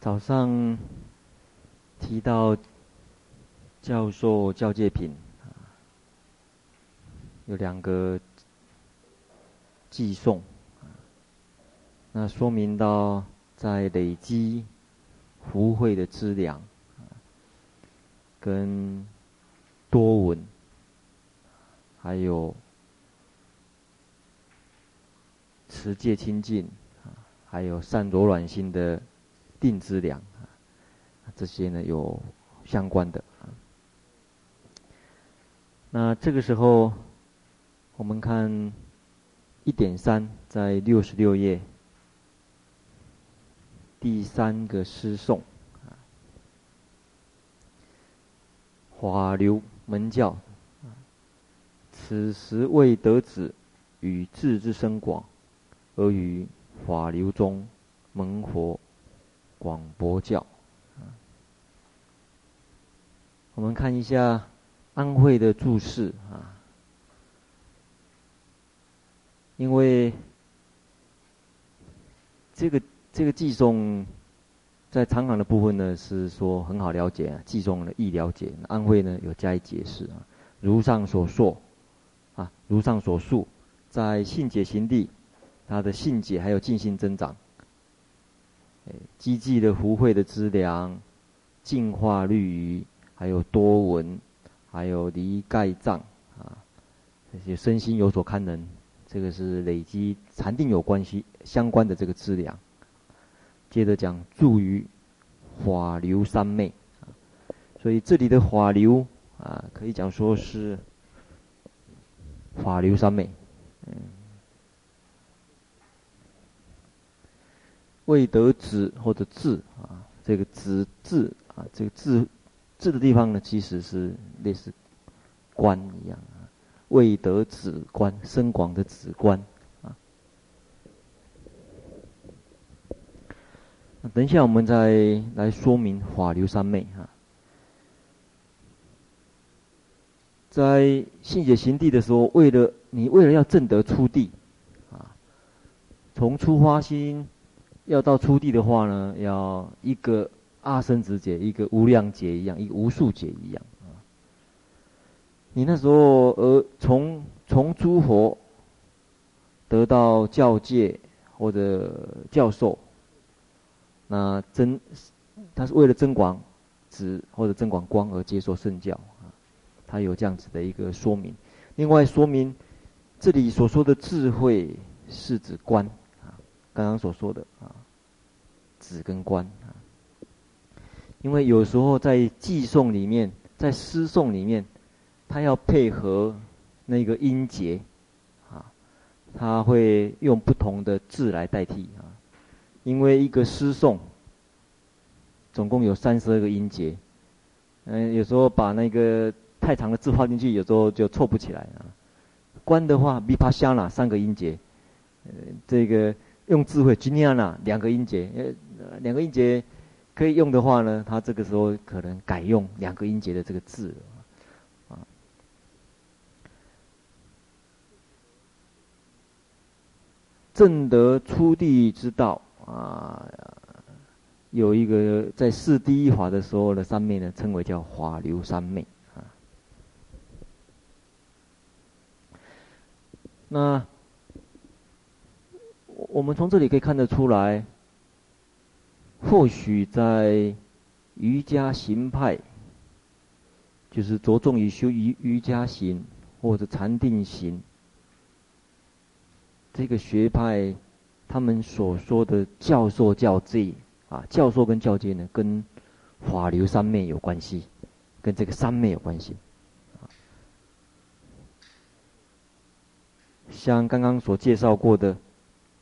早上提到教授教诫品，有两个寄送，那说明到在累积福慧的资粮，跟多闻，还有持戒清净，还有善柔软心的定资粮，这些呢有相关的啊。那这个时候，我们看一点三，在六十六页第三个诗颂，法流门教，此时未得子与智之深广，而于法流中蒙佛广博教。我们看一下安慧的注释啊，因为这个这个偈颂在长行的部分呢是说很好了解，偈颂的易了解。安慧呢有加以解释啊，如上所述啊，如上所述，在信解行地，他的信解还有净信增长，积聚的福慧的资粮，净化绿鱼，还有多闻，还有离盖障啊，这些身心有所堪能，这个是累积禅定有关系相关的这个资粮。接着讲助于法流三昧，所以这里的法流啊，可以讲说是法流三昧，嗯。未得子或者智啊，这个子智啊，这个智智的地方呢，其实是类似观一样啊。未得子观，深广的子观啊。等一下，我们再来说明法流三昧哈。在信解行地的时候，为了你为了要证得出地啊，从初发心。要到初地的话呢，要一个阿僧只劫，一个无量劫一样，一个无数劫一样啊。你那时候呃，从从诸佛得到教诫或者教授，那增他是为了增广子或者增广光而接受圣教啊，他有这样子的一个说明。另外说明这里所说的智慧是指观。刚刚所说的啊，止跟观啊，因为有时候在寄送里面，在诗颂里面，它要配合那个音节啊，它会用不同的字来代替啊。因为一个诗颂总共有三十二个音节，嗯，有时候把那个太长的字放进去，有时候就凑不起来啊。观的话咪啪香啦三个音节，呃，这个。用智慧，今天呢，两个音节，呃，两个音节可以用的话呢，他这个时候可能改用两个音节的这个字，啊，正得初地之道啊，有一个在释第一法的时候的三昧呢，称为叫法流三昧啊，那。我们从这里可以看得出来，或许在瑜伽行派，就是着重于修瑜瑜伽行或者禅定行，这个学派，他们所说的教授教诫啊，教授跟教诫呢，跟法流三昧有关系，跟这个三昧有关系，像刚刚所介绍过的。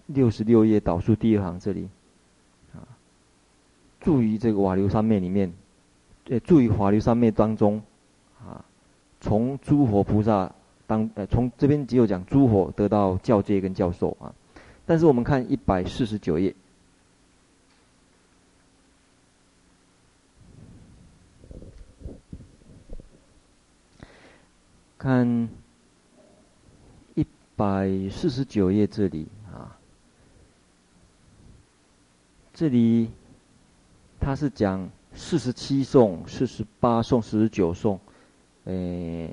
六十六页导数第二行这里，啊，注于这个瓦流三昧里面，呃，注于法流三昧当中，啊，从诸佛菩萨当呃，从这边只有讲诸佛得到教诫跟教授啊，但是我们看一百四十九页，看一百四十九页这里。这里他是讲四十七颂、四十八颂、四十九颂，诶，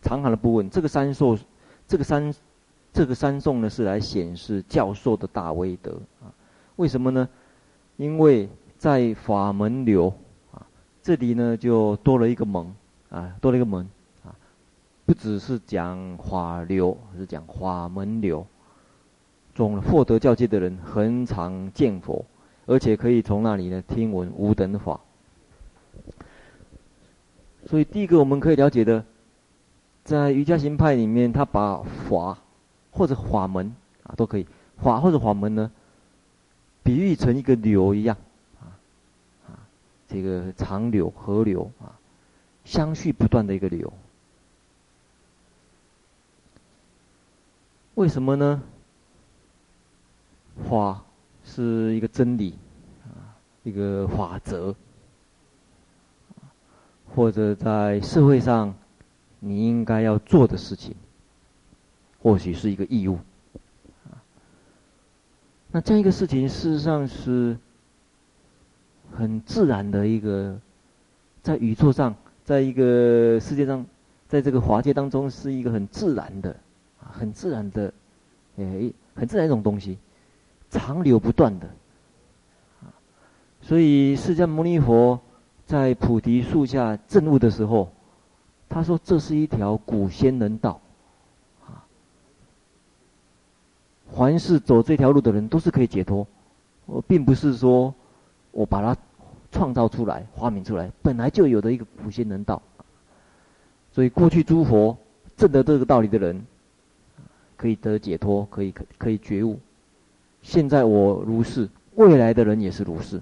长行的部分。这个三颂，这个三，这个三颂呢，是来显示教授的大威德啊。为什么呢？因为在法门流啊，这里呢就多了一个门啊，多了一个门啊，不只是讲法流，是讲法门流。中获得教诫的人，恒常见佛。而且可以从那里呢听闻无等法，所以第一个我们可以了解的，在瑜伽行派里面，他把法或者法门啊都可以，法或者法门呢，比喻成一个流一样，啊啊，这个长流河流啊，相续不断的一个流。为什么呢？法。是一个真理，啊，一个法则，或者在社会上你应该要做的事情，或许是一个义务，那这样一个事情事实上是很自然的一个，在宇宙上，在一个世界上，在这个华界当中是一个很自然的，很自然的，诶，很自然一种东西。长流不断的，所以释迦牟尼佛在菩提树下证悟的时候，他说：“这是一条古仙人道，啊，凡是走这条路的人都是可以解脱。我并不是说我把它创造出来、发明出来，本来就有的一个古仙人道。所以过去诸佛证得这个道理的人，可以得解脱，可以可可以觉悟。”现在我如是，未来的人也是如是，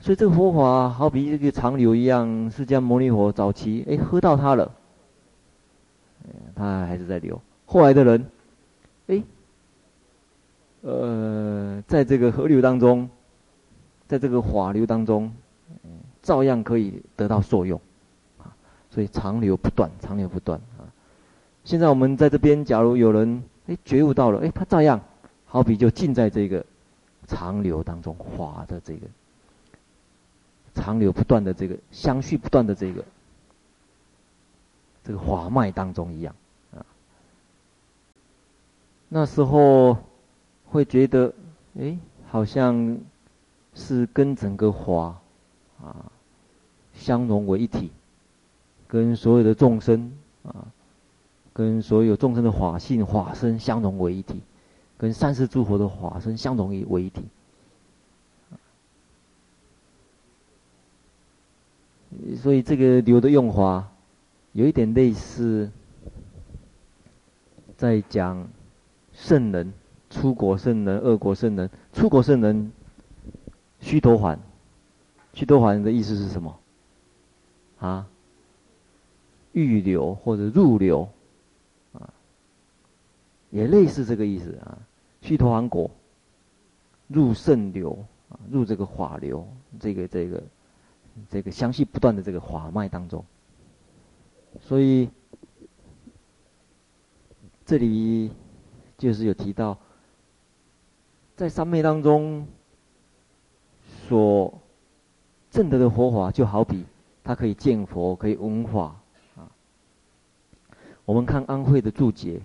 所以这个佛法好比一个长流一样，释迦牟尼佛早期哎喝到它了，它还是在流。后来的人，哎，呃，在这个河流当中，在这个法流当中，照样可以得到受用，啊，所以长流不断，长流不断啊。现在我们在这边，假如有人。哎，觉悟到了，哎，他照样，好比就浸在这个长流当中，滑的这个长流不断的这个相续不断的这个这个滑脉当中一样啊。那时候会觉得，哎，好像是跟整个法啊相融为一体，跟所有的众生啊。跟所有众生的法性、法身相融为一体，跟三世诸佛的法身相融为一体。所以这个流的用法，有一点类似，在讲圣人、出国圣人、二国圣人。出国圣人须陀洹，须陀洹的意思是什么？啊？欲流或者入流。也类似这个意思啊，须陀洹果入圣流啊，入这个法流，这个这个这个相续不断的这个法脉当中。所以这里就是有提到，在三昧当中所证得的佛法，就好比它可以见佛，可以闻法啊。我们看安慧的注解。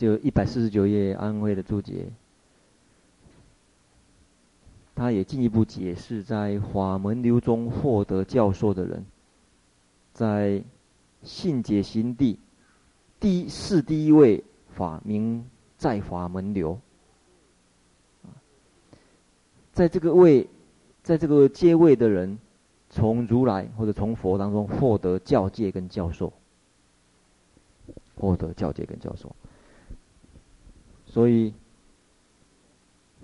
就一百四十九页安徽的注解，他也进一步解释，在法门流中获得教授的人，在信解行地第一是第一位法名在法门流，在这个位，在这个阶位的人，从如来或者从佛当中获得教界跟教授，获得教界跟教授。所以，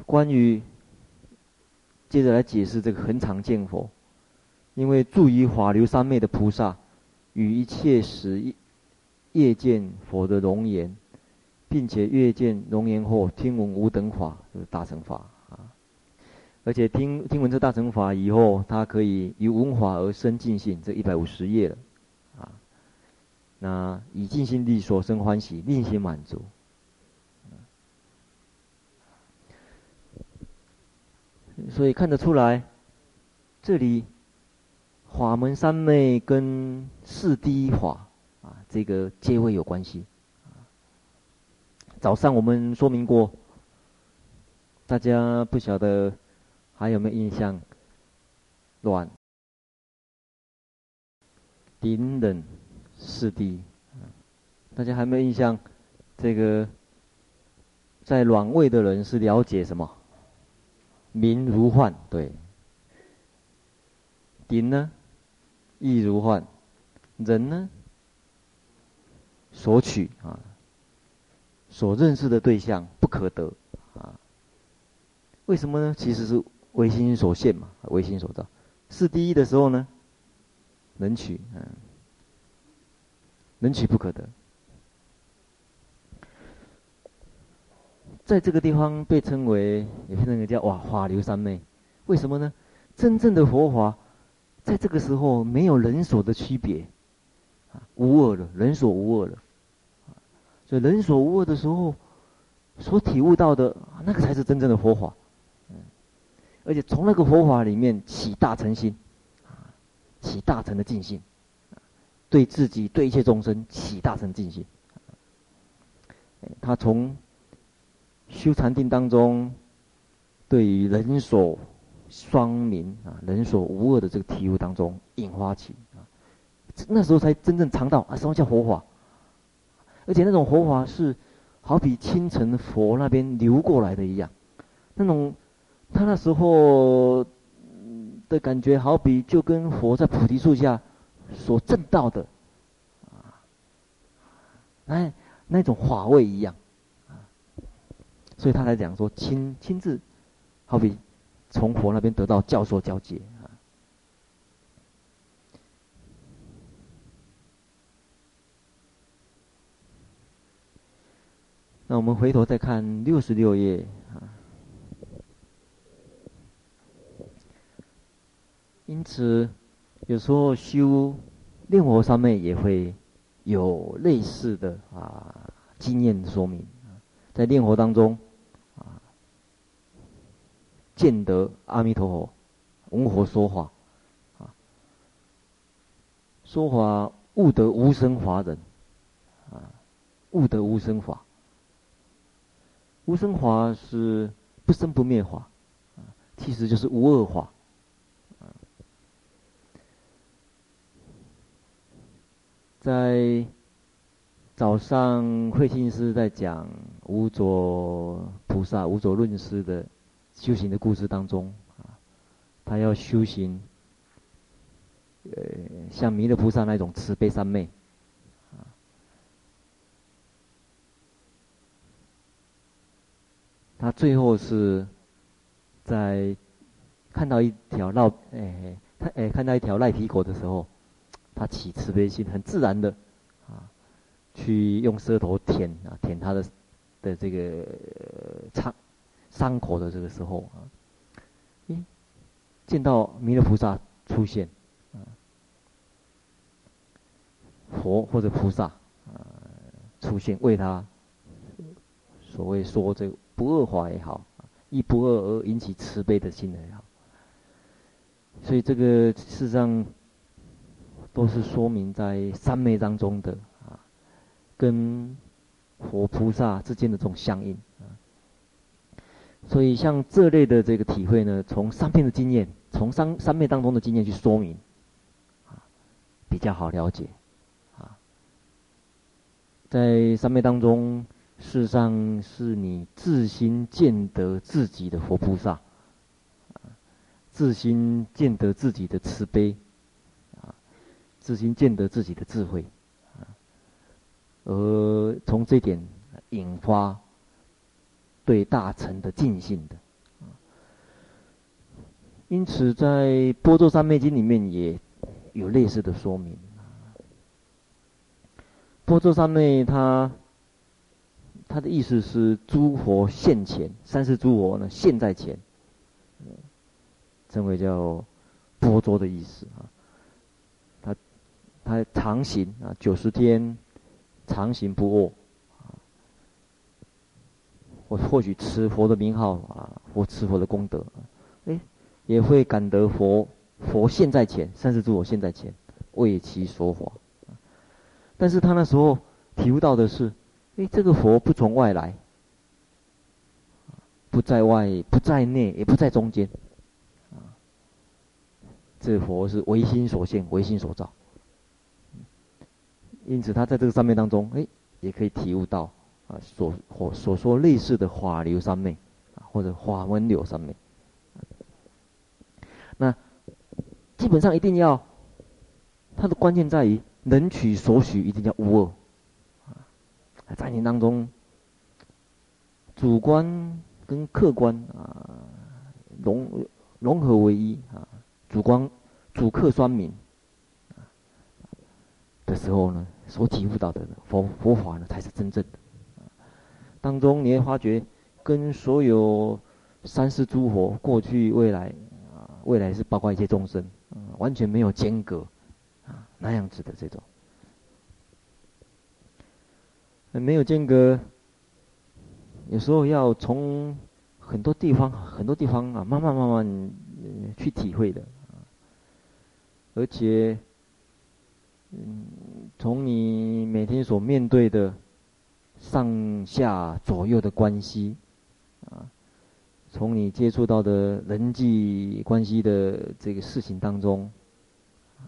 关于接着来解释这个恒常见佛，因为住于法流三昧的菩萨，于一切时夜见佛的容颜，并且夜见容颜后听闻无等法，就是大乘法啊。而且听听闻这大乘法以后，他可以以闻法而生尽信，这一百五十页了啊。那以尽信力所生欢喜，令心满足。所以看得出来，这里法门三昧跟四谛法啊，这个皆会有关系。早上我们说明过，大家不晓得还有没有印象？暖、顶、冷、四谛，大家还没有印象？这个在暖位的人是了解什么？明如幻，对。顶呢，意如幻。人呢，所取啊，所认识的对象不可得啊。为什么呢？其实是唯心所现嘛，唯心所造。是第一的时候呢，能取，嗯，能取不可得。在这个地方被称为，也被称为叫哇法流三昧，为什么呢？真正的佛法，在这个时候没有人所的区别，啊，无二了，人所无二了，所以人所无二的时候，所体悟到的那个才是真正的佛法，嗯，而且从那个佛法里面起大成心，啊，起大成的尽心，对自己对一切众生起大成尽心，他从。修禅定当中，对于人所双明啊，人所无二的这个体悟当中引发起啊，那时候才真正尝到啊，什么叫佛法？而且那种佛法是好比清晨佛那边流过来的一样，那种他那时候的感觉，好比就跟佛在菩提树下所证道的啊，那那种法味一样。所以他来讲说亲亲自，好比从佛那边得到教授交接啊。那我们回头再看六十六页啊。因此，有时候修念佛上面也会有类似的啊经验说明，在念佛当中。见得阿弥陀佛，闻佛说法，啊，说法悟得无生法忍，啊，悟得无生法。无生法是不生不灭法，啊，其实就是无二法，啊，在早上慧心师在讲无着菩萨无着论师的。修行的故事当中，啊，他要修行，呃，像弥勒菩萨那种慈悲三昧，啊，他最后是在看到一条绕，哎，他哎看到一条癞皮狗的时候，他起慈悲心，很自然的，啊，去用舌头舔啊舔他的的这个肠。伤口的这个时候啊，咦，见到弥勒菩萨出现，啊，佛或者菩萨啊出现为他，所谓说这个不二法也好，亦不二而引起慈悲的心也好，所以这个事实上都是说明在三昧当中的啊，跟佛菩萨之间的这种相应。所以，像这类的这个体会呢，从三遍的经验，从三三昧当中的经验去说明，啊，比较好了解，啊，在三昧当中，事实上是你自心见得自己的佛菩萨，啊，自心见得自己的慈悲，啊，自心见得自己的智慧，啊，而从这点引发。对大乘的尽信的，因此在《般舟三昧经》里面也有类似的说明。般舟三昧他他的意思是诸佛现前，三世诸佛呢现在前，称为叫般舟的意思啊。他他常行啊，九十天常行不卧。我或许持佛的名号啊，或持佛的功德，哎，也会感得佛佛现在前，三世诸佛现在前，为其说法。但是他那时候体悟到的是，哎，这个佛不从外来，不在外，不在内，也不在中间，啊，这佛是唯心所现，唯心所造。因此，他在这个上面当中，哎，也可以体悟到啊，所或所说类似的法流三昧，啊，或者法文流三昧。那基本上一定要，它的关键在于能取所许一定要无二，啊，在你当中，主观跟客观啊融融合为一啊，主观主客双明。的时候呢，所体悟到的佛佛法呢，才是真正的。当中你会发觉，跟所有三世诸佛过去、未来啊，未来是包括一切众生，啊，完全没有间隔，啊，那样子的这种，没有间隔。有时候要从很多地方、很多地方啊，慢慢慢慢去体会的，而且。嗯，从你每天所面对的上下左右的关系，啊，从你接触到的人际关系的这个事情当中，啊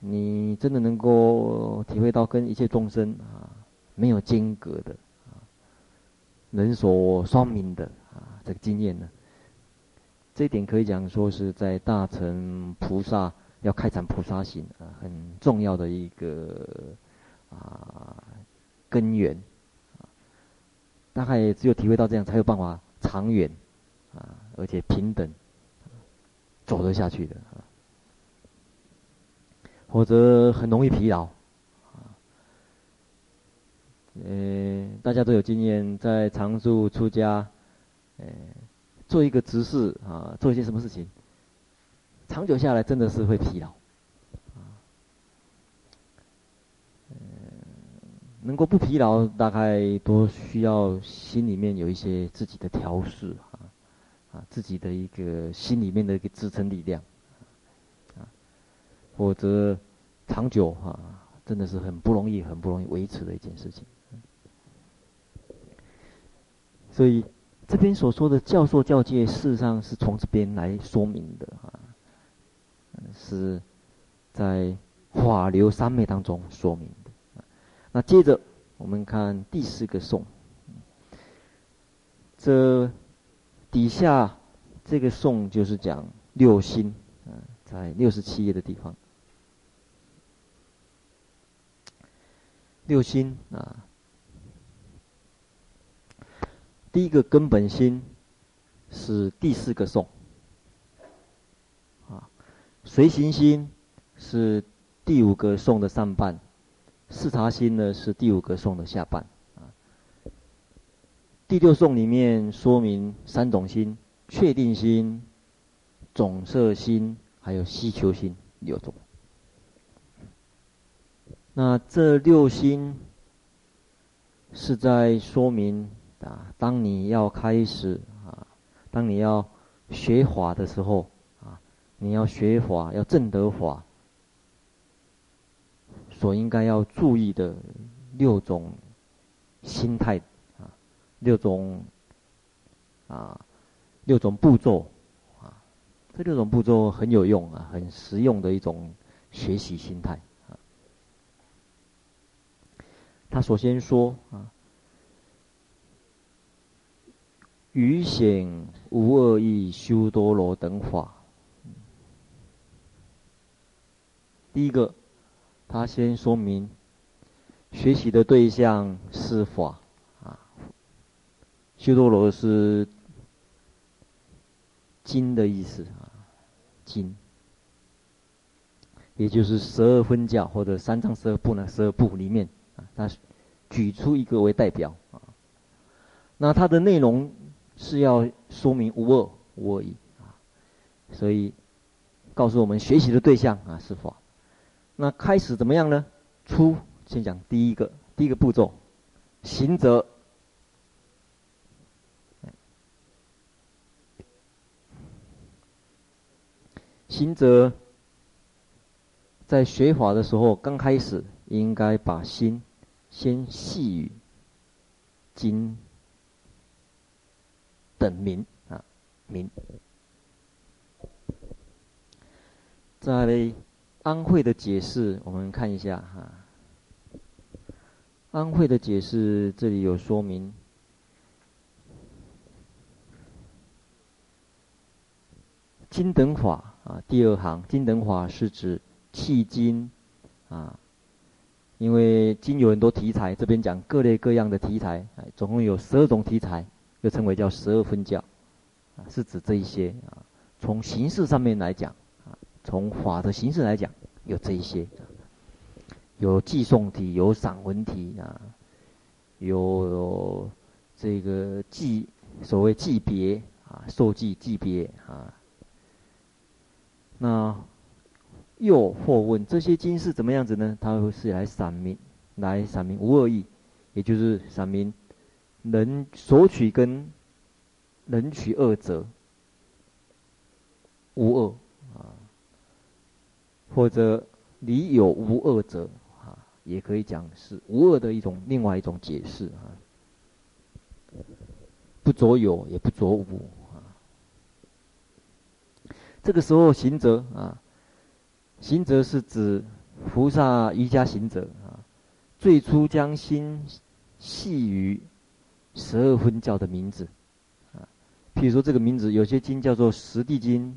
你真的能够体会到跟一切众生啊没有间隔的啊，人所双明的啊这个经验呢，这一点可以讲说是在大乘菩萨。要开展菩萨行啊，很重要的一个啊根源，大概只有体会到这样，才有办法长远啊，而且平等走得下去的啊，否则很容易疲劳啊。呃，大家都有经验，在常住出家，呃，做一个执事啊，做一些什么事情。长久下来，真的是会疲劳，啊，嗯，能够不疲劳，大概都需要心里面有一些自己的调试啊，啊，自己的一个心里面的一个支撑力量，啊，否则长久啊，真的是很不容易，很不容易维持的一件事情。所以这边所说的教授教诫，事实上是从这边来说明的啊。是在法流三昧当中说明。那接着我们看第四个颂，这底下这个颂就是讲六心，在六十七页的地方，六心啊，第一个根本心是第四个颂。随行心是第五个颂的上半，视察心呢是第五个颂的下半。啊，第六颂里面说明三种心：确定心、总摄心，还有希求心六种。那这六心是在说明啊，当你要开始啊，当你要学法的时候啊。你要学法，要证得法，所应该要注意的六种心态啊，六种啊，六种步骤啊，这六种步骤很有用啊，很实用的一种学习心态啊。他首先说啊，于显无恶意修多罗等法。第一个，他先说明学习的对象是法啊，修多罗是经的意思啊，经，也就是十二分教或者三藏十二部呢，十二部里面啊，他举出一个为代表啊，那它的内容是要说明无二无二一啊，所以告诉我们学习的对象啊是法。那开始怎么样呢？初先讲第一个，第一个步骤，行者。行者在学法的时候，刚开始应该把心先系于经等名啊名，在安慧的解释，我们看一下哈。安慧的解释这里有说明。金等法啊，第二行金等法是指契金啊，因为金有很多题材，这边讲各类各样的题材，总共有十二种题材，又称为叫十二分教，啊，是指这一些啊。从形式上面来讲，从法的形式来讲，有这一些，有寄送题，有散文题啊，有，这个偈，所谓偈别啊，受记偈别啊。那又或问这些经是怎么样子呢？它会是来散明，来散明无二义，也就是散明能索取跟能取二者无二，或者离有无二者啊，也可以讲是无二的一种另外一种解释啊，不着有也不着无啊。这个时候，行者啊，行者是指菩萨瑜伽行者啊，最初将心系于十二分教的名字啊，譬如说这个名字，有些经叫做《十地经》，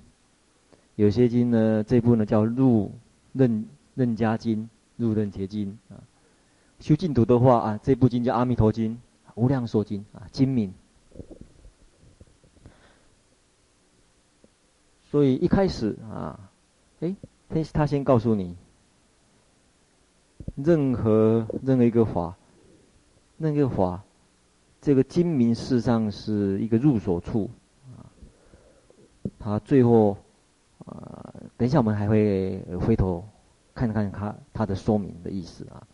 有些经呢，这部呢叫《入任任家经》、《入楞伽经》啊。修净土的话啊，这部经叫《阿弥陀经》、《无量寿经》啊，精明。所以一开始啊，哎，他他先告诉你，任何任何一个法，那个法，这个精明事实上是一个入手处啊。他最后呃，等一下我们还会回头看看他他的说明的意思啊。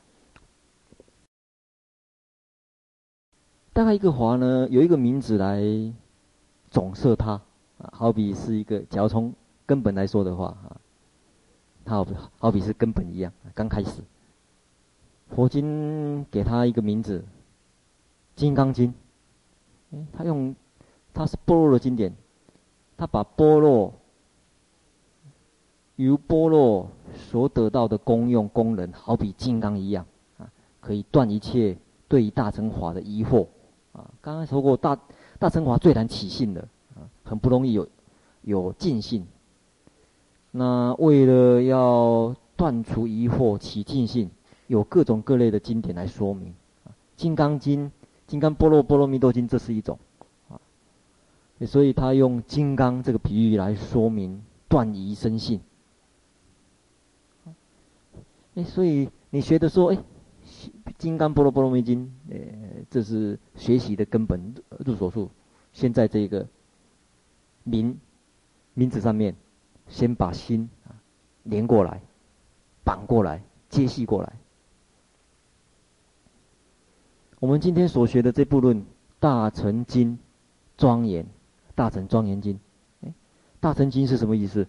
大概一个华呢，有一个名字来总摄它啊。好比是一个，假如从根本来说的话，啊，它好好比是根本一样，刚开始，佛经给他一个名字，《金刚经》，哎，他用，它是般若的经典，他把般若，由波罗所得到的功用功能，好比金刚一样，啊，可以断一切对于大乘法的疑惑，啊，刚刚说过大大乘法最难起信的。啊很不容易有有尽信。那为了要断除疑惑起尽信，有各种各类的经典来说明。《金刚经》《金刚波罗波罗蜜多经》这是一种啊，所以他用金刚这个比喻来说明断疑生信。哎，所以你学的说，哎，《金刚波罗波罗蜜经》呃，这是学习的根本入手处。现在这个。名名字上面，先把心啊连过来，绑过来，接系过来。我们今天所学的这部论《大乘经庄严》，《大乘庄严经》，哎，《大乘经》是什么意思？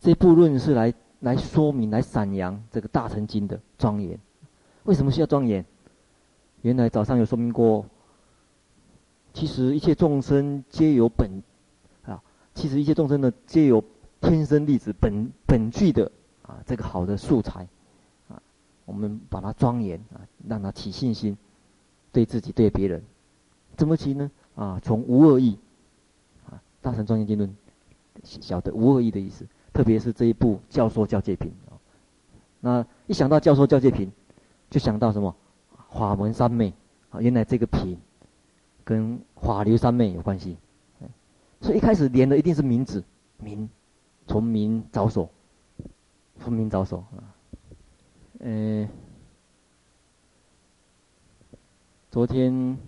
这部论是来来说明、来阐扬这个《大乘经》的庄严。为什么需要庄严？原来早上有说明过，其实一切众生皆有本啊。其实一切众生呢，皆有天生丽质本本具的啊，这个好的素材啊，我们把它庄严啊，让它起信心，对自己对别人，怎么起呢？啊，从无恶意啊，《大乘庄严经论》晓得无恶意的意思，特别是这一部教说教界品啊，那一想到教说教界品，就想到什么？法门三昧啊，原来这个品跟法流三昧有关系。所以一开始连的一定是名字，名，从名着手，从名着手啊。呃，昨天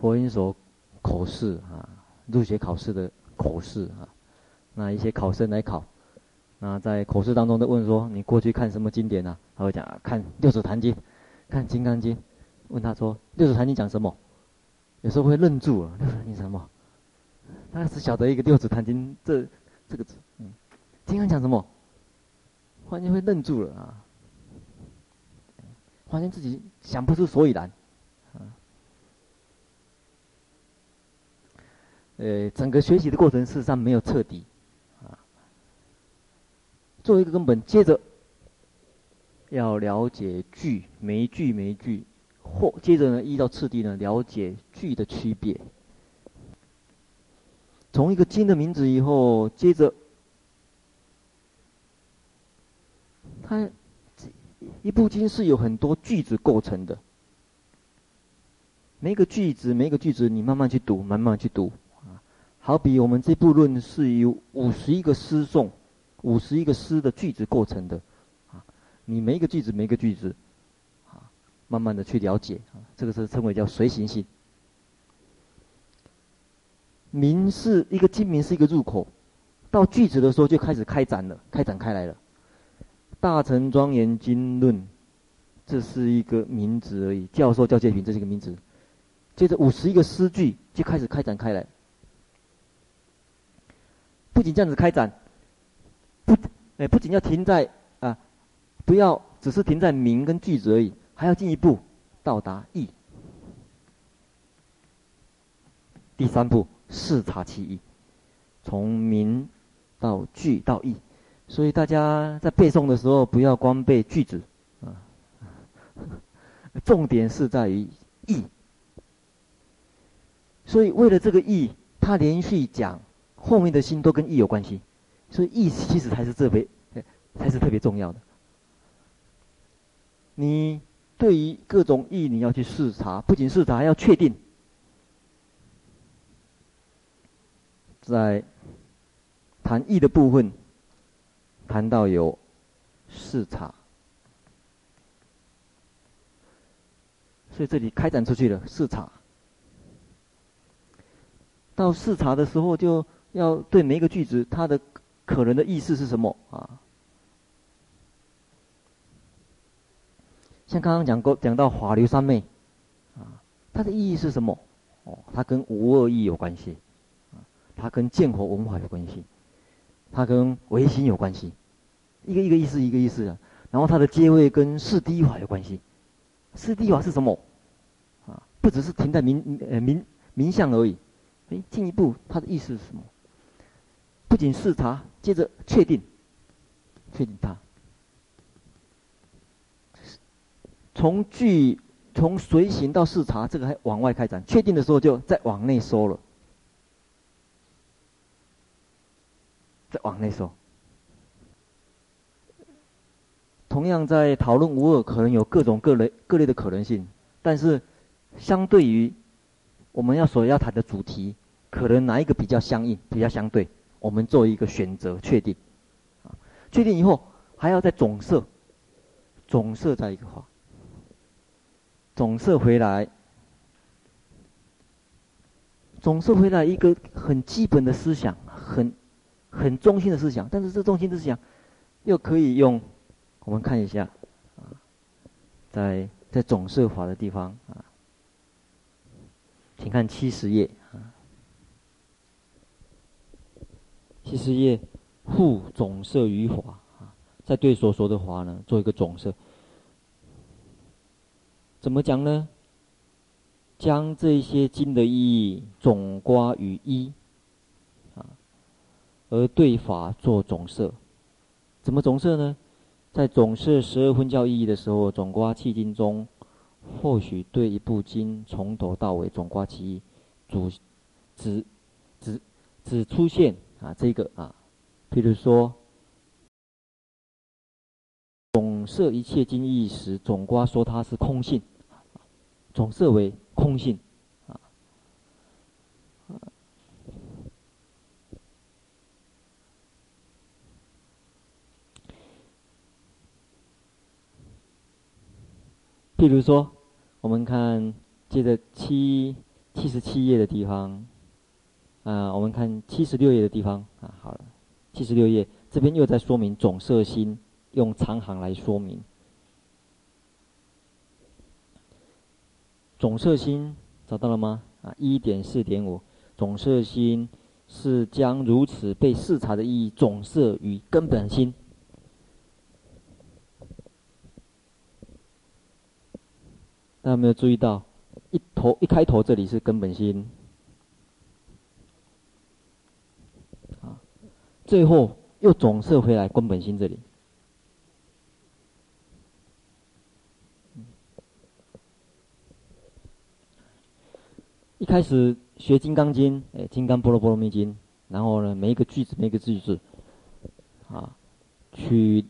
佛音所口试啊，入学考试的口试啊，那一些考生来考，那在口试当中都问说：“你过去看什么经典啊？”他会讲：“看《六祖坛经》，看《金刚经》。”问他说：“《六祖坛经》讲什么？”有时候会愣住了，《六祖坛经》什么？他只晓得一个《六祖坛经》，这这个字，嗯，金刚讲什么？忽然间会愣住了啊，发现自己想不出所以然，呃，整个学习的过程事实上没有彻底，作为一个根本，接着要了解句，每一句每一句，或接着呢，依照次第呢，了解句的区别。从一个经的名字以后，接着，它一部经是有很多句子构成的。每个句子，每个句子，你慢慢去读，慢慢去读啊。好比我们这部论是由五十一个诗颂，五十一个诗的句子构成的啊。你每一个句子，每一个句子啊，慢慢的去了解啊，这个是称为叫随行性。名是一个经名是一个入口，到句子的时候就开始开展了，开展开来了。大乘庄严经论，这是一个名字而已。教授教诫品，这是一个名字。接着五十一个诗句就开始开展开来。不仅这样子开展，不，哎，不仅要停在啊，不要只是停在名跟句子而已，还要进一步到达义。第三步。视察其意，从名到句到意，所以大家在背诵的时候，不要光背句子啊，重点是在于义。所以为了这个义，他连续讲后面的心都跟义有关系，所以义其实才是特别，才是特别重要的。你对于各种义，你要去视察，不仅视察，还要确定。在谈义的部分，谈到有视察，所以这里开展出去了视察。到视察的时候，就要对每一个句子，它的可能的意思是什么啊？像刚刚讲过，讲到法流三昧，啊，它的意义是什么？哦，它跟无二义有关系。它跟见佛文化有关系，它跟唯心有关系，一个一个意思一个意思啊。然后它的阶位跟四谛法有关系，四谛法是什么？啊，不只是停在名呃名名相而已，哎，进一步它的意思是什么？不仅视察，接着确定，确定它。从句从随行到视察，这个还往外开展，确定的时候就再往内收了。再往内说，同样在讨论无二，可能有各种各类各类的可能性，但是相对于我们要所要谈的主题，可能哪一个比较相应、比较相对，我们做一个选择确定。啊，确定以后还要再总摄，总摄在一个话，总摄回来，总摄回来一个很基本的思想，很。很中心的思想，但是这中心的思想又可以用，我们看一下啊，在在总摄法的地方啊，请看七十页啊，七十页复总摄于法啊，在对所说的话呢做一个总摄，怎么讲呢？将这些经的意义总括于一啊。而对法做总摄，怎么总摄呢？在总摄十二分教意义的时候，总括契经中，或许对一部经从头到尾总括其意，主只只只出现啊这个啊，譬如说总摄一切经义时，总瓜说它是空性，总摄为空性。啊譬如说，我们看接着七七十七页的地方，啊，我们看七十六页的地方啊，好了，七十六页这边又在说明总色心，用长行来说明。总色心找到了吗？啊，一点四点五，总色心是将如此被视察的意义总色与根本心。大家有没有注意到，一头一开头这里是根本心，最后又总摄回来根本心这里。一开始学《金刚经》，哎，《金刚波罗波罗蜜经》，然后呢，每一个句子，每一个句子，啊，去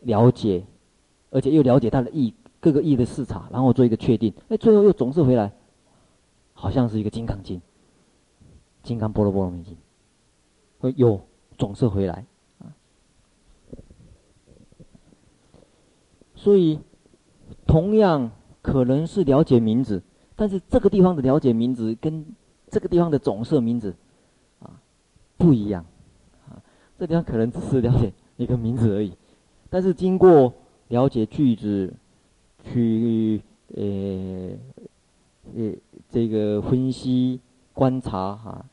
了解，而且又了解它的意，各个意的视察，然后做一个确定，哎，最后又总是回来，好像是一个《金刚经》，《金刚波罗波罗蜜经》，又总是回来，啊，所以同样可能是了解名字。但是这个地方的了解名字跟这个地方的总摄名字，啊，不一样，啊，这地方可能只是了解一个名字而已，但是经过了解句子，去呃呃这个分析观察哈、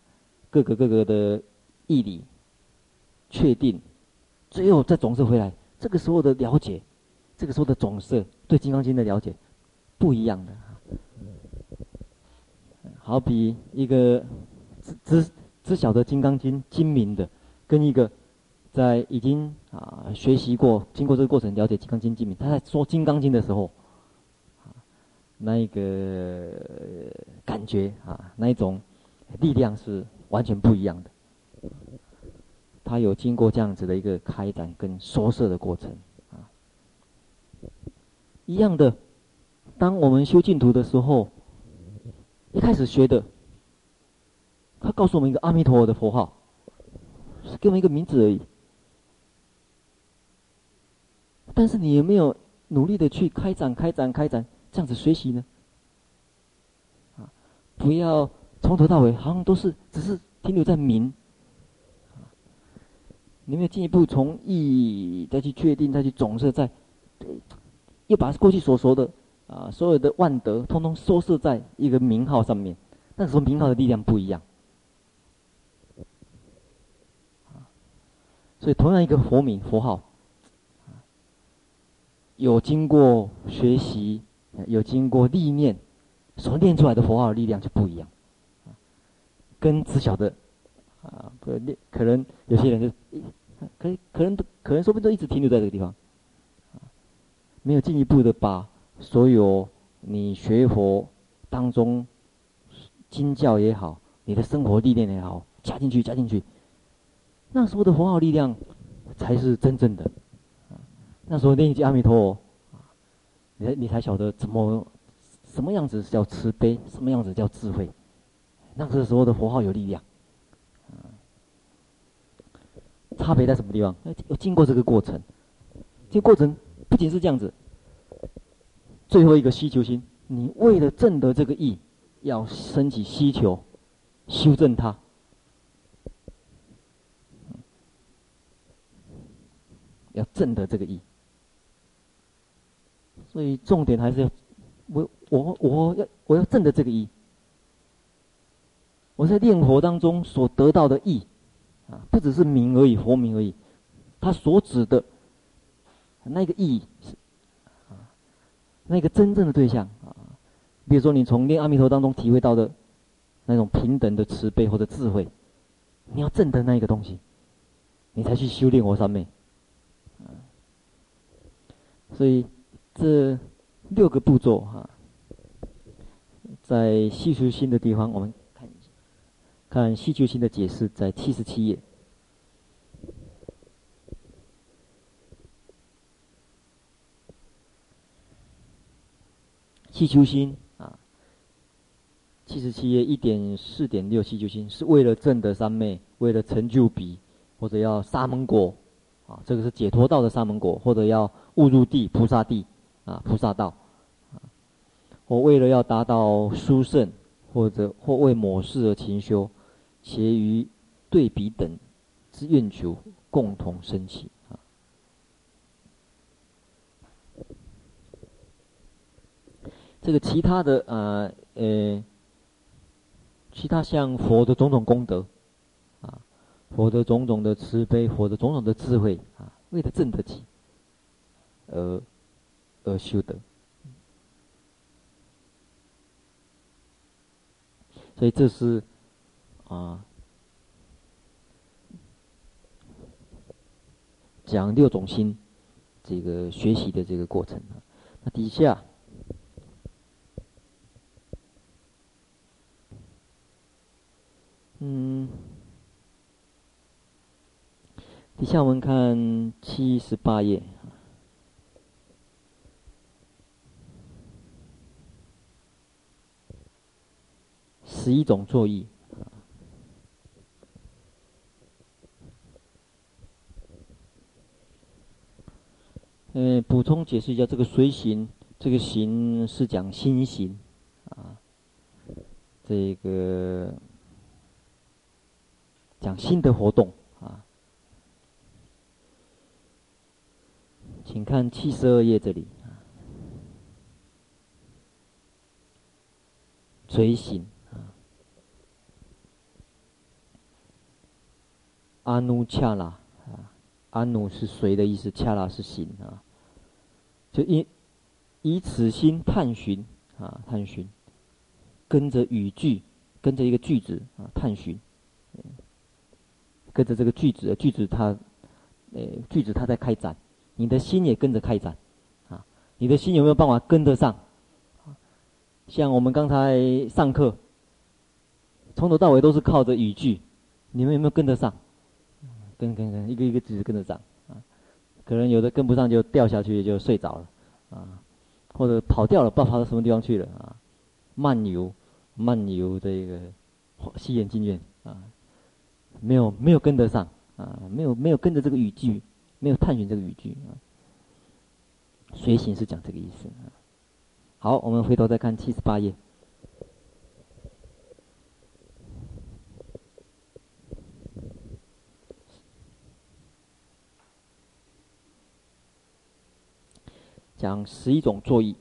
各个各个的义理，确定，最后再总摄回来，这个时候的了解，这个时候的总摄对《金刚经》的了解，不一样的。好比一个只只只晓得《金刚经》精明的，跟一个在已经啊学习过、经过这个过程了解《金刚经》精明，他在说《金刚经》的时候，那一个感觉啊，那一种力量是完全不一样的。他有经过这样子的一个开展跟收摄的过程啊，一样的，当我们修净土的时候。一开始学的，他告诉我们一个阿弥陀佛的佛号，是给我们一个名字而已。但是你有没有努力的去开展、开展、开展，这样子学习呢？啊，不要从头到尾好像都是只是停留在名。你有没有进一步从意义再去确定、再去总是在又把过去所说的。啊，所有的万德通通收摄在一个名号上面，那时候名号的力量不一样。所以同样一个佛名佛号，有经过学习，有经过历练，所练出来的佛号的力量就不一样。跟只晓得，啊，不，可能有些人就，可可能可能说不定都一直停留在这个地方，没有进一步的把。所有你学佛当中，经教也好，你的生活历练也好，加进去，加进去，那时候的佛号力量才是真正的。那时候念一句阿弥陀佛，你才你才晓得怎么什么样子叫慈悲，什么样子叫智慧。那个时候的佛号有力量。差别在什么地方？要经过这个过程，这个过程不仅是这样子。最后一个需求心，你为了证得这个意，要升起需求，修正它。要证得这个意，所以重点还是要我我我要我要证得这个意。我在念佛当中所得到的意，啊，不只是名而已，佛名而已，他所指的那个意义是。啊那个真正的对象啊，比如说你从念阿弥陀当中体会到的那种平等的慈悲或者智慧，你要证得那一个东西，你才去修炼我三昧。所以这六个步骤哈，在希求心的地方，我们看一下，看希求心的解释在七十七页。气球心啊，七十七页一点四点六，希求心是为了证得三昧，为了成就彼，或者要沙门果，啊，这个是解脱道的沙门果，或者要误入地菩萨地，啊，菩萨道，啊，或为了要达到殊胜，或者或为某事而勤修，且与对比等之愿求共同升起啊。这个其他的呃呃，其他像佛的种种功德，啊，佛的种种的慈悲，佛的种种的智慧啊，为了证得起而而修得。所以这是啊，讲六种心这个学习的这个过程啊。那底下。嗯，底下我们看七十八页，十一种作意。嗯，补充解释一下，这个随行，这个行是讲心行啊，这个。讲心的活动啊，请看七十二页这里啊，随行啊，阿努恰拉啊，阿努是随的意思，恰拉是行啊，就以以此心探寻啊，探寻，跟着语句，跟着一个句子啊，探寻。跟着这个句子，句子它，呃，句子它在开展，你的心也跟着开展，啊，你的心有没有办法跟得上？像我们刚才上课，从头到尾都是靠着语句，你们有没有跟得上？跟跟跟，一个一个句子跟得上，可能有的跟不上就掉下去就睡着了，啊，或者跑掉了，不知道跑到什么地方去了，啊，漫游，漫游这个西园经院，啊。没有没有跟得上啊，没有没有跟着这个语句，没有探寻这个语句啊。随行是讲这个意思啊。好，我们回头再看七十八页，讲十一种作意。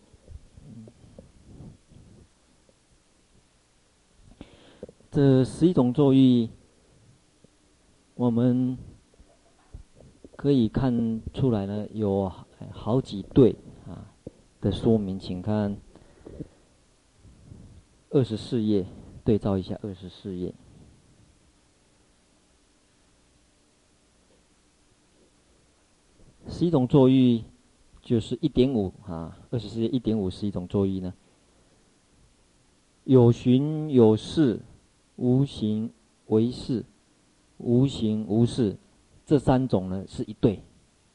这十一种作意。我们可以看出来呢，有好几对啊的说明，请看二十四页，对照一下二十四页。十一种作意就是一点五啊，二十四页一点五是一种作意呢，有寻有识，无行唯识。无形无识，这三种呢是一对，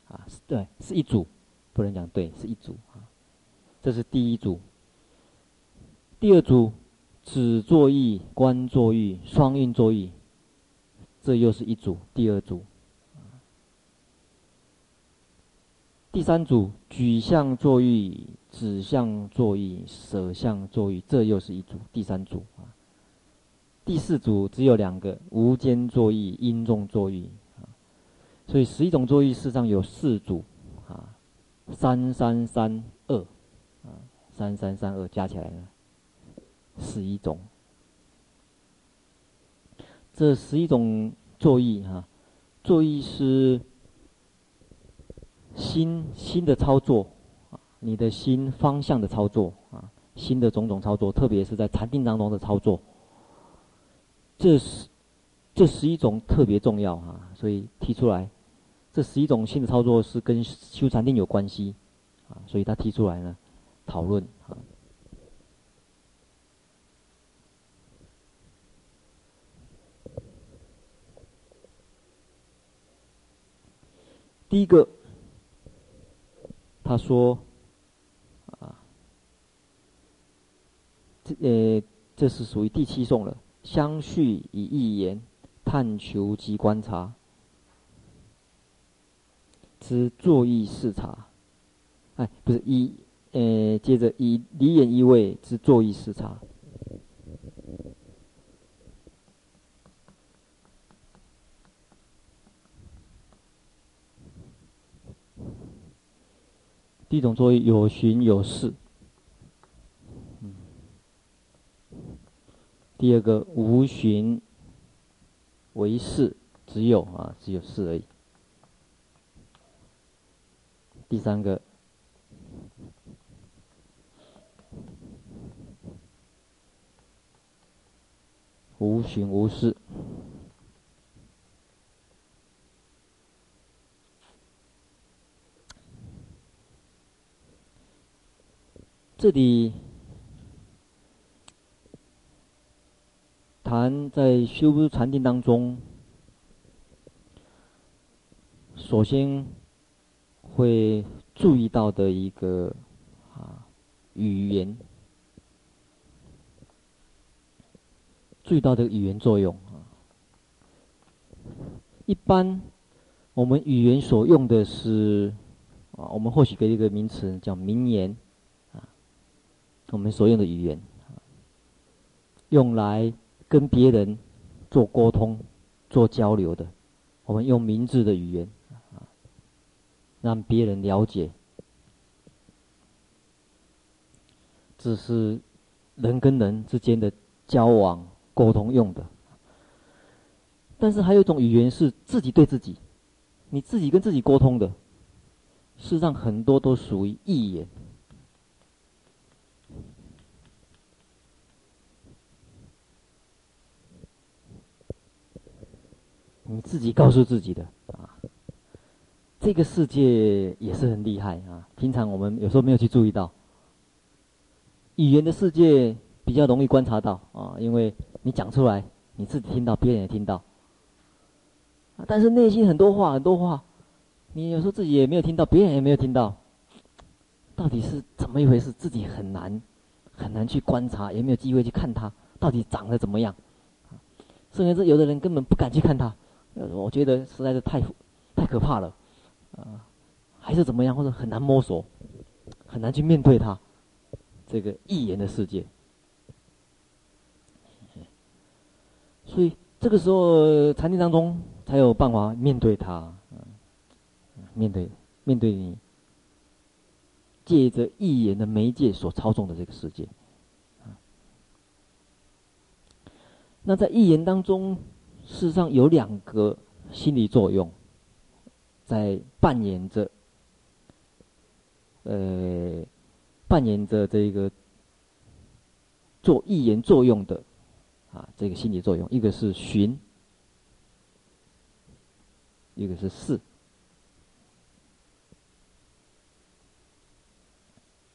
啊，是对，是一组，不能讲对，是一组啊。这是第一组。第二组，止作意、观作意、双运作意，这又是一组，第二组。第三组，举相作意、止相作意、舍相作意，这又是一组，第三组啊。第四组只有两个，无间作意、因众作意，啊，所以十一种作意事实上有四组，啊，三三三二，啊，三三三二加起来呢，十一种。这十一种作意哈，作意是心心的操作，啊，你的心方向的操作，啊，心的种种操作，特别是在禅定当中的操作。这是这十一种特别重要啊，所以提出来，这十一种心的操作是跟修禅定有关系啊，所以他提出来呢，讨论啊。第一个，他说啊，这呃，这是属于第七颂了。相续以一言，探求及观察之作意视察，哎，不是以，呃，接着以离言意味之作意视察。第一种作为有寻有识。第二个无寻唯识，只有啊，只有四而已。第三个，无寻无事。这里谈在修禅定当中，首先会注意到的一个啊语言，注意到的语言作用啊。一般我们语言所用的是啊，我们或许给一个名词叫名言。我们所用的语言，用来跟别人做沟通、做交流的，我们用明智的语言，让别人了解，这是人跟人之间的交往沟通用的。但是还有一种语言是自己对自己，你自己跟自己沟通的，事实上很多都属于意言。你自己告诉自己的啊，这个世界也是很厉害啊。平常我们有时候没有去注意到，语言的世界比较容易观察到啊，因为你讲出来，你自己听到，别人也听到。但是内心很多话，很多话，你有时候自己也没有听到，别人也没有听到，到底是怎么一回事？自己很难很难去观察，也没有机会去看他到底长得怎么样。甚至有的人根本不敢去看他。我觉得实在是太太可怕了，啊，还是怎么样，或者很难摸索，很难去面对它，这个意言的世界。所以这个时候禅定当中才有办法面对它，面对面对你借着意言的媒介所操纵的这个世界。那在意言当中。事实上有两个心理作用，在扮演着，呃，扮演着这个做预言作用的啊，这个心理作用，一个是寻，一个是事。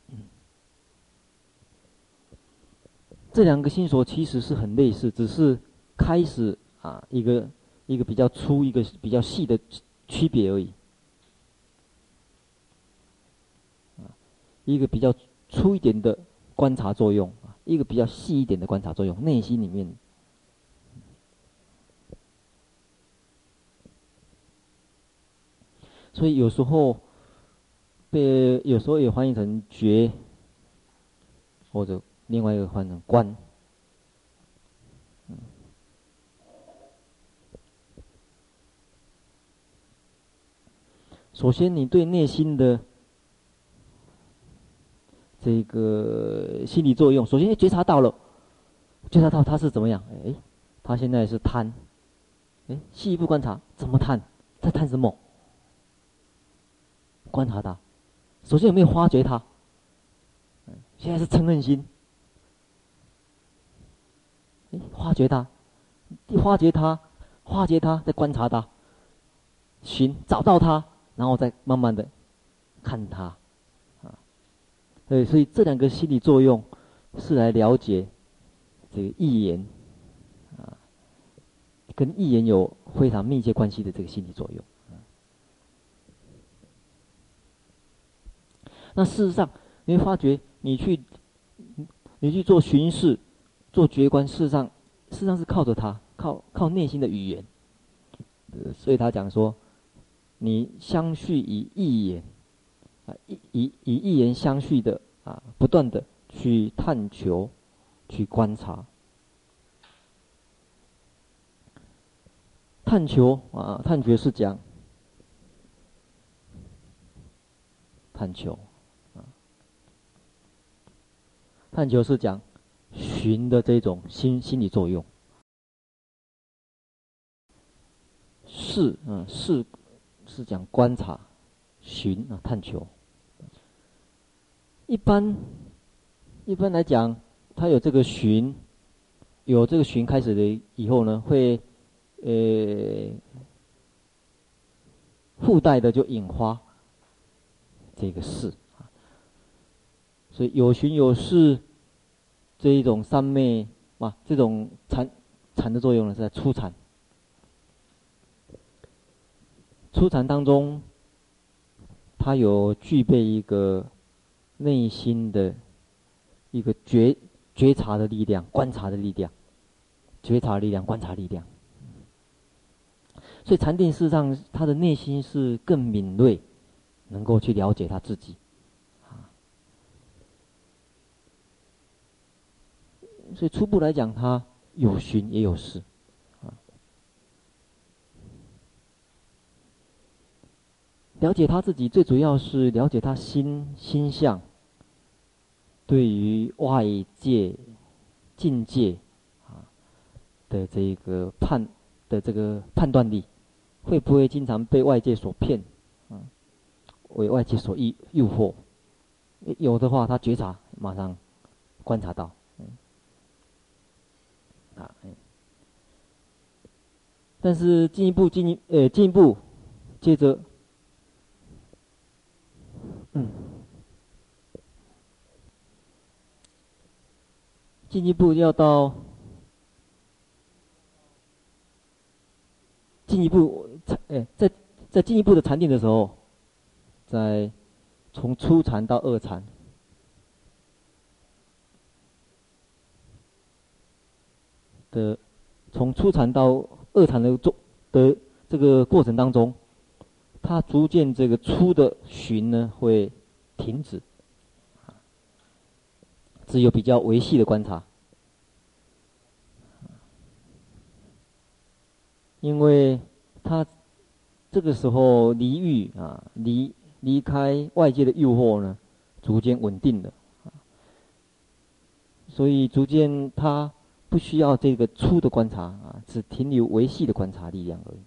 嗯，这两个心所其实是很类似，只是开始。啊，一个一个比较粗，一个比较细的区别而已。啊，一个比较粗一点的观察作用，啊，一个比较细一点的观察作用，内心里面。所以有时候被有时候也翻译成觉，或者另外一个翻译成观。首先，你对内心的这个心理作用，首先觉察到了，觉察到他是怎么样？哎，他现在是贪，哎，细一步观察，怎么贪？在贪什么？观察他，首先有没有发觉他？现在是嗔恨心，哎，发觉他，一发觉他，发觉他，再观察他，寻找到他。然后再慢慢的看他，啊，对，所以这两个心理作用是来了解这个意言，啊，跟意言有非常密切关系的这个心理作用。那事实上，你会发觉，你去，你去做巡视、做觉观，事实上，事实上是靠着他，靠靠内心的语言。所以他讲说。你相续以意言，啊，以以以意言相续的啊，不断的去探求，去观察，探求啊，探求是讲探求，啊，探求是讲寻的这种心心理作用，是，嗯，是是讲观察、寻啊、探求。一般一般来讲，他有这个寻，有这个寻开始的以后呢，会呃附带的就引发这个事啊。所以有寻有事这一种三昧啊，这种禅禅的作用呢，是在初禅。初禅当中，他有具备一个内心的一个觉觉察的力量、观察的力量、觉察力量、观察力量。所以禅定事实上，他的内心是更敏锐，能够去了解他自己。所以初步来讲，他有寻也有视。了解他自己，最主要是了解他心心相。对于外界境界啊的这个判的这个判断力，会不会经常被外界所骗？啊，为外界所诱诱惑？有的话，他觉察，马上观察到。嗯，啊，但是进一步进呃进一步，接着。嗯，进一步要到进一步禅，哎，在在进一步的禅定的时候，在从初禅到二禅的，从初禅到二禅的中的这个过程当中。他逐渐这个初的寻呢会停止，只有比较维系的观察，因为他这个时候离欲啊离离开外界的诱惑呢，逐渐稳定了，所以逐渐他不需要这个初的观察啊，只停留维系的观察力量而已。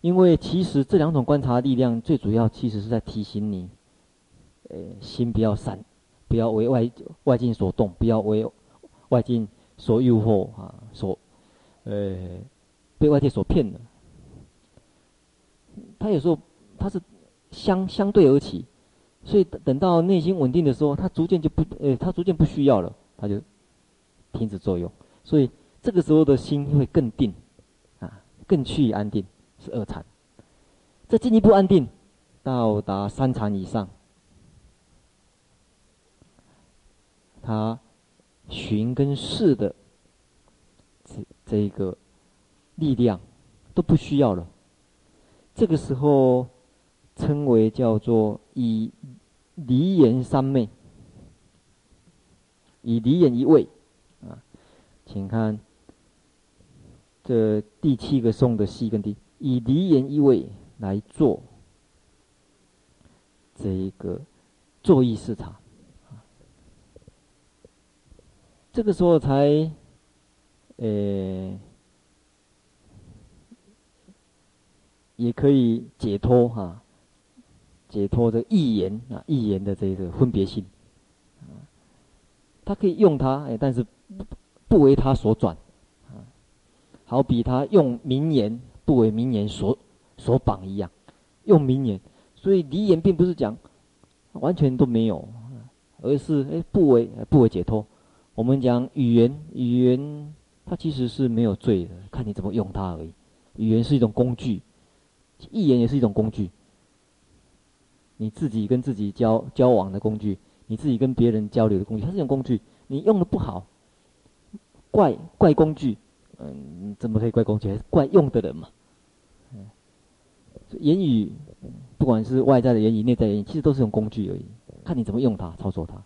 因为其实这两种观察力量，最主要其实是在提醒你，呃，心不要散，不要为外外境所动，不要为外境所诱惑啊，所，呃，被外界所骗的。他有时候他是相相对而起，所以等到内心稳定的时候，他逐渐就不，呃，他逐渐不需要了，他就停止作用，所以这个时候的心会更定，啊，更趋于安定。是二禅，这进一步安定，到达三禅以上，他寻跟视的这这一个力量都不需要了。这个时候称为叫做以离言三昧，以离言一味啊，请看这第七个颂的西跟第。以离言意味来做这一个作意识察，这个时候才，呃，也可以解脱哈，解脱这意言啊，意言的这个分别性，他可以用它，哎，但是不不为他所转，啊，好比他用名言。不为名言所所绑一样，用名言，所以离言并不是讲完全都没有，而是哎不为不为解脱。我们讲语言，语言它其实是没有罪的，看你怎么用它而已。语言是一种工具，意言也是一种工具。你自己跟自己交交往的工具，你自己跟别人交流的工具，它是一种工具。你用的不好，怪怪工具，嗯，怎么可以怪工具？怪用的人嘛。言语，不管是外在的言语、内在的言语，其实都是用工具而已，看你怎么用它、操作它。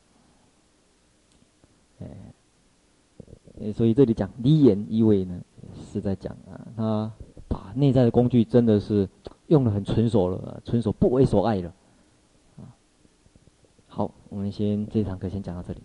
哎，所以这里讲离言一味呢，是在讲啊，他把内在的工具真的是用得很纯熟了，纯熟不为所爱了。好，我们先这堂课先讲到这里。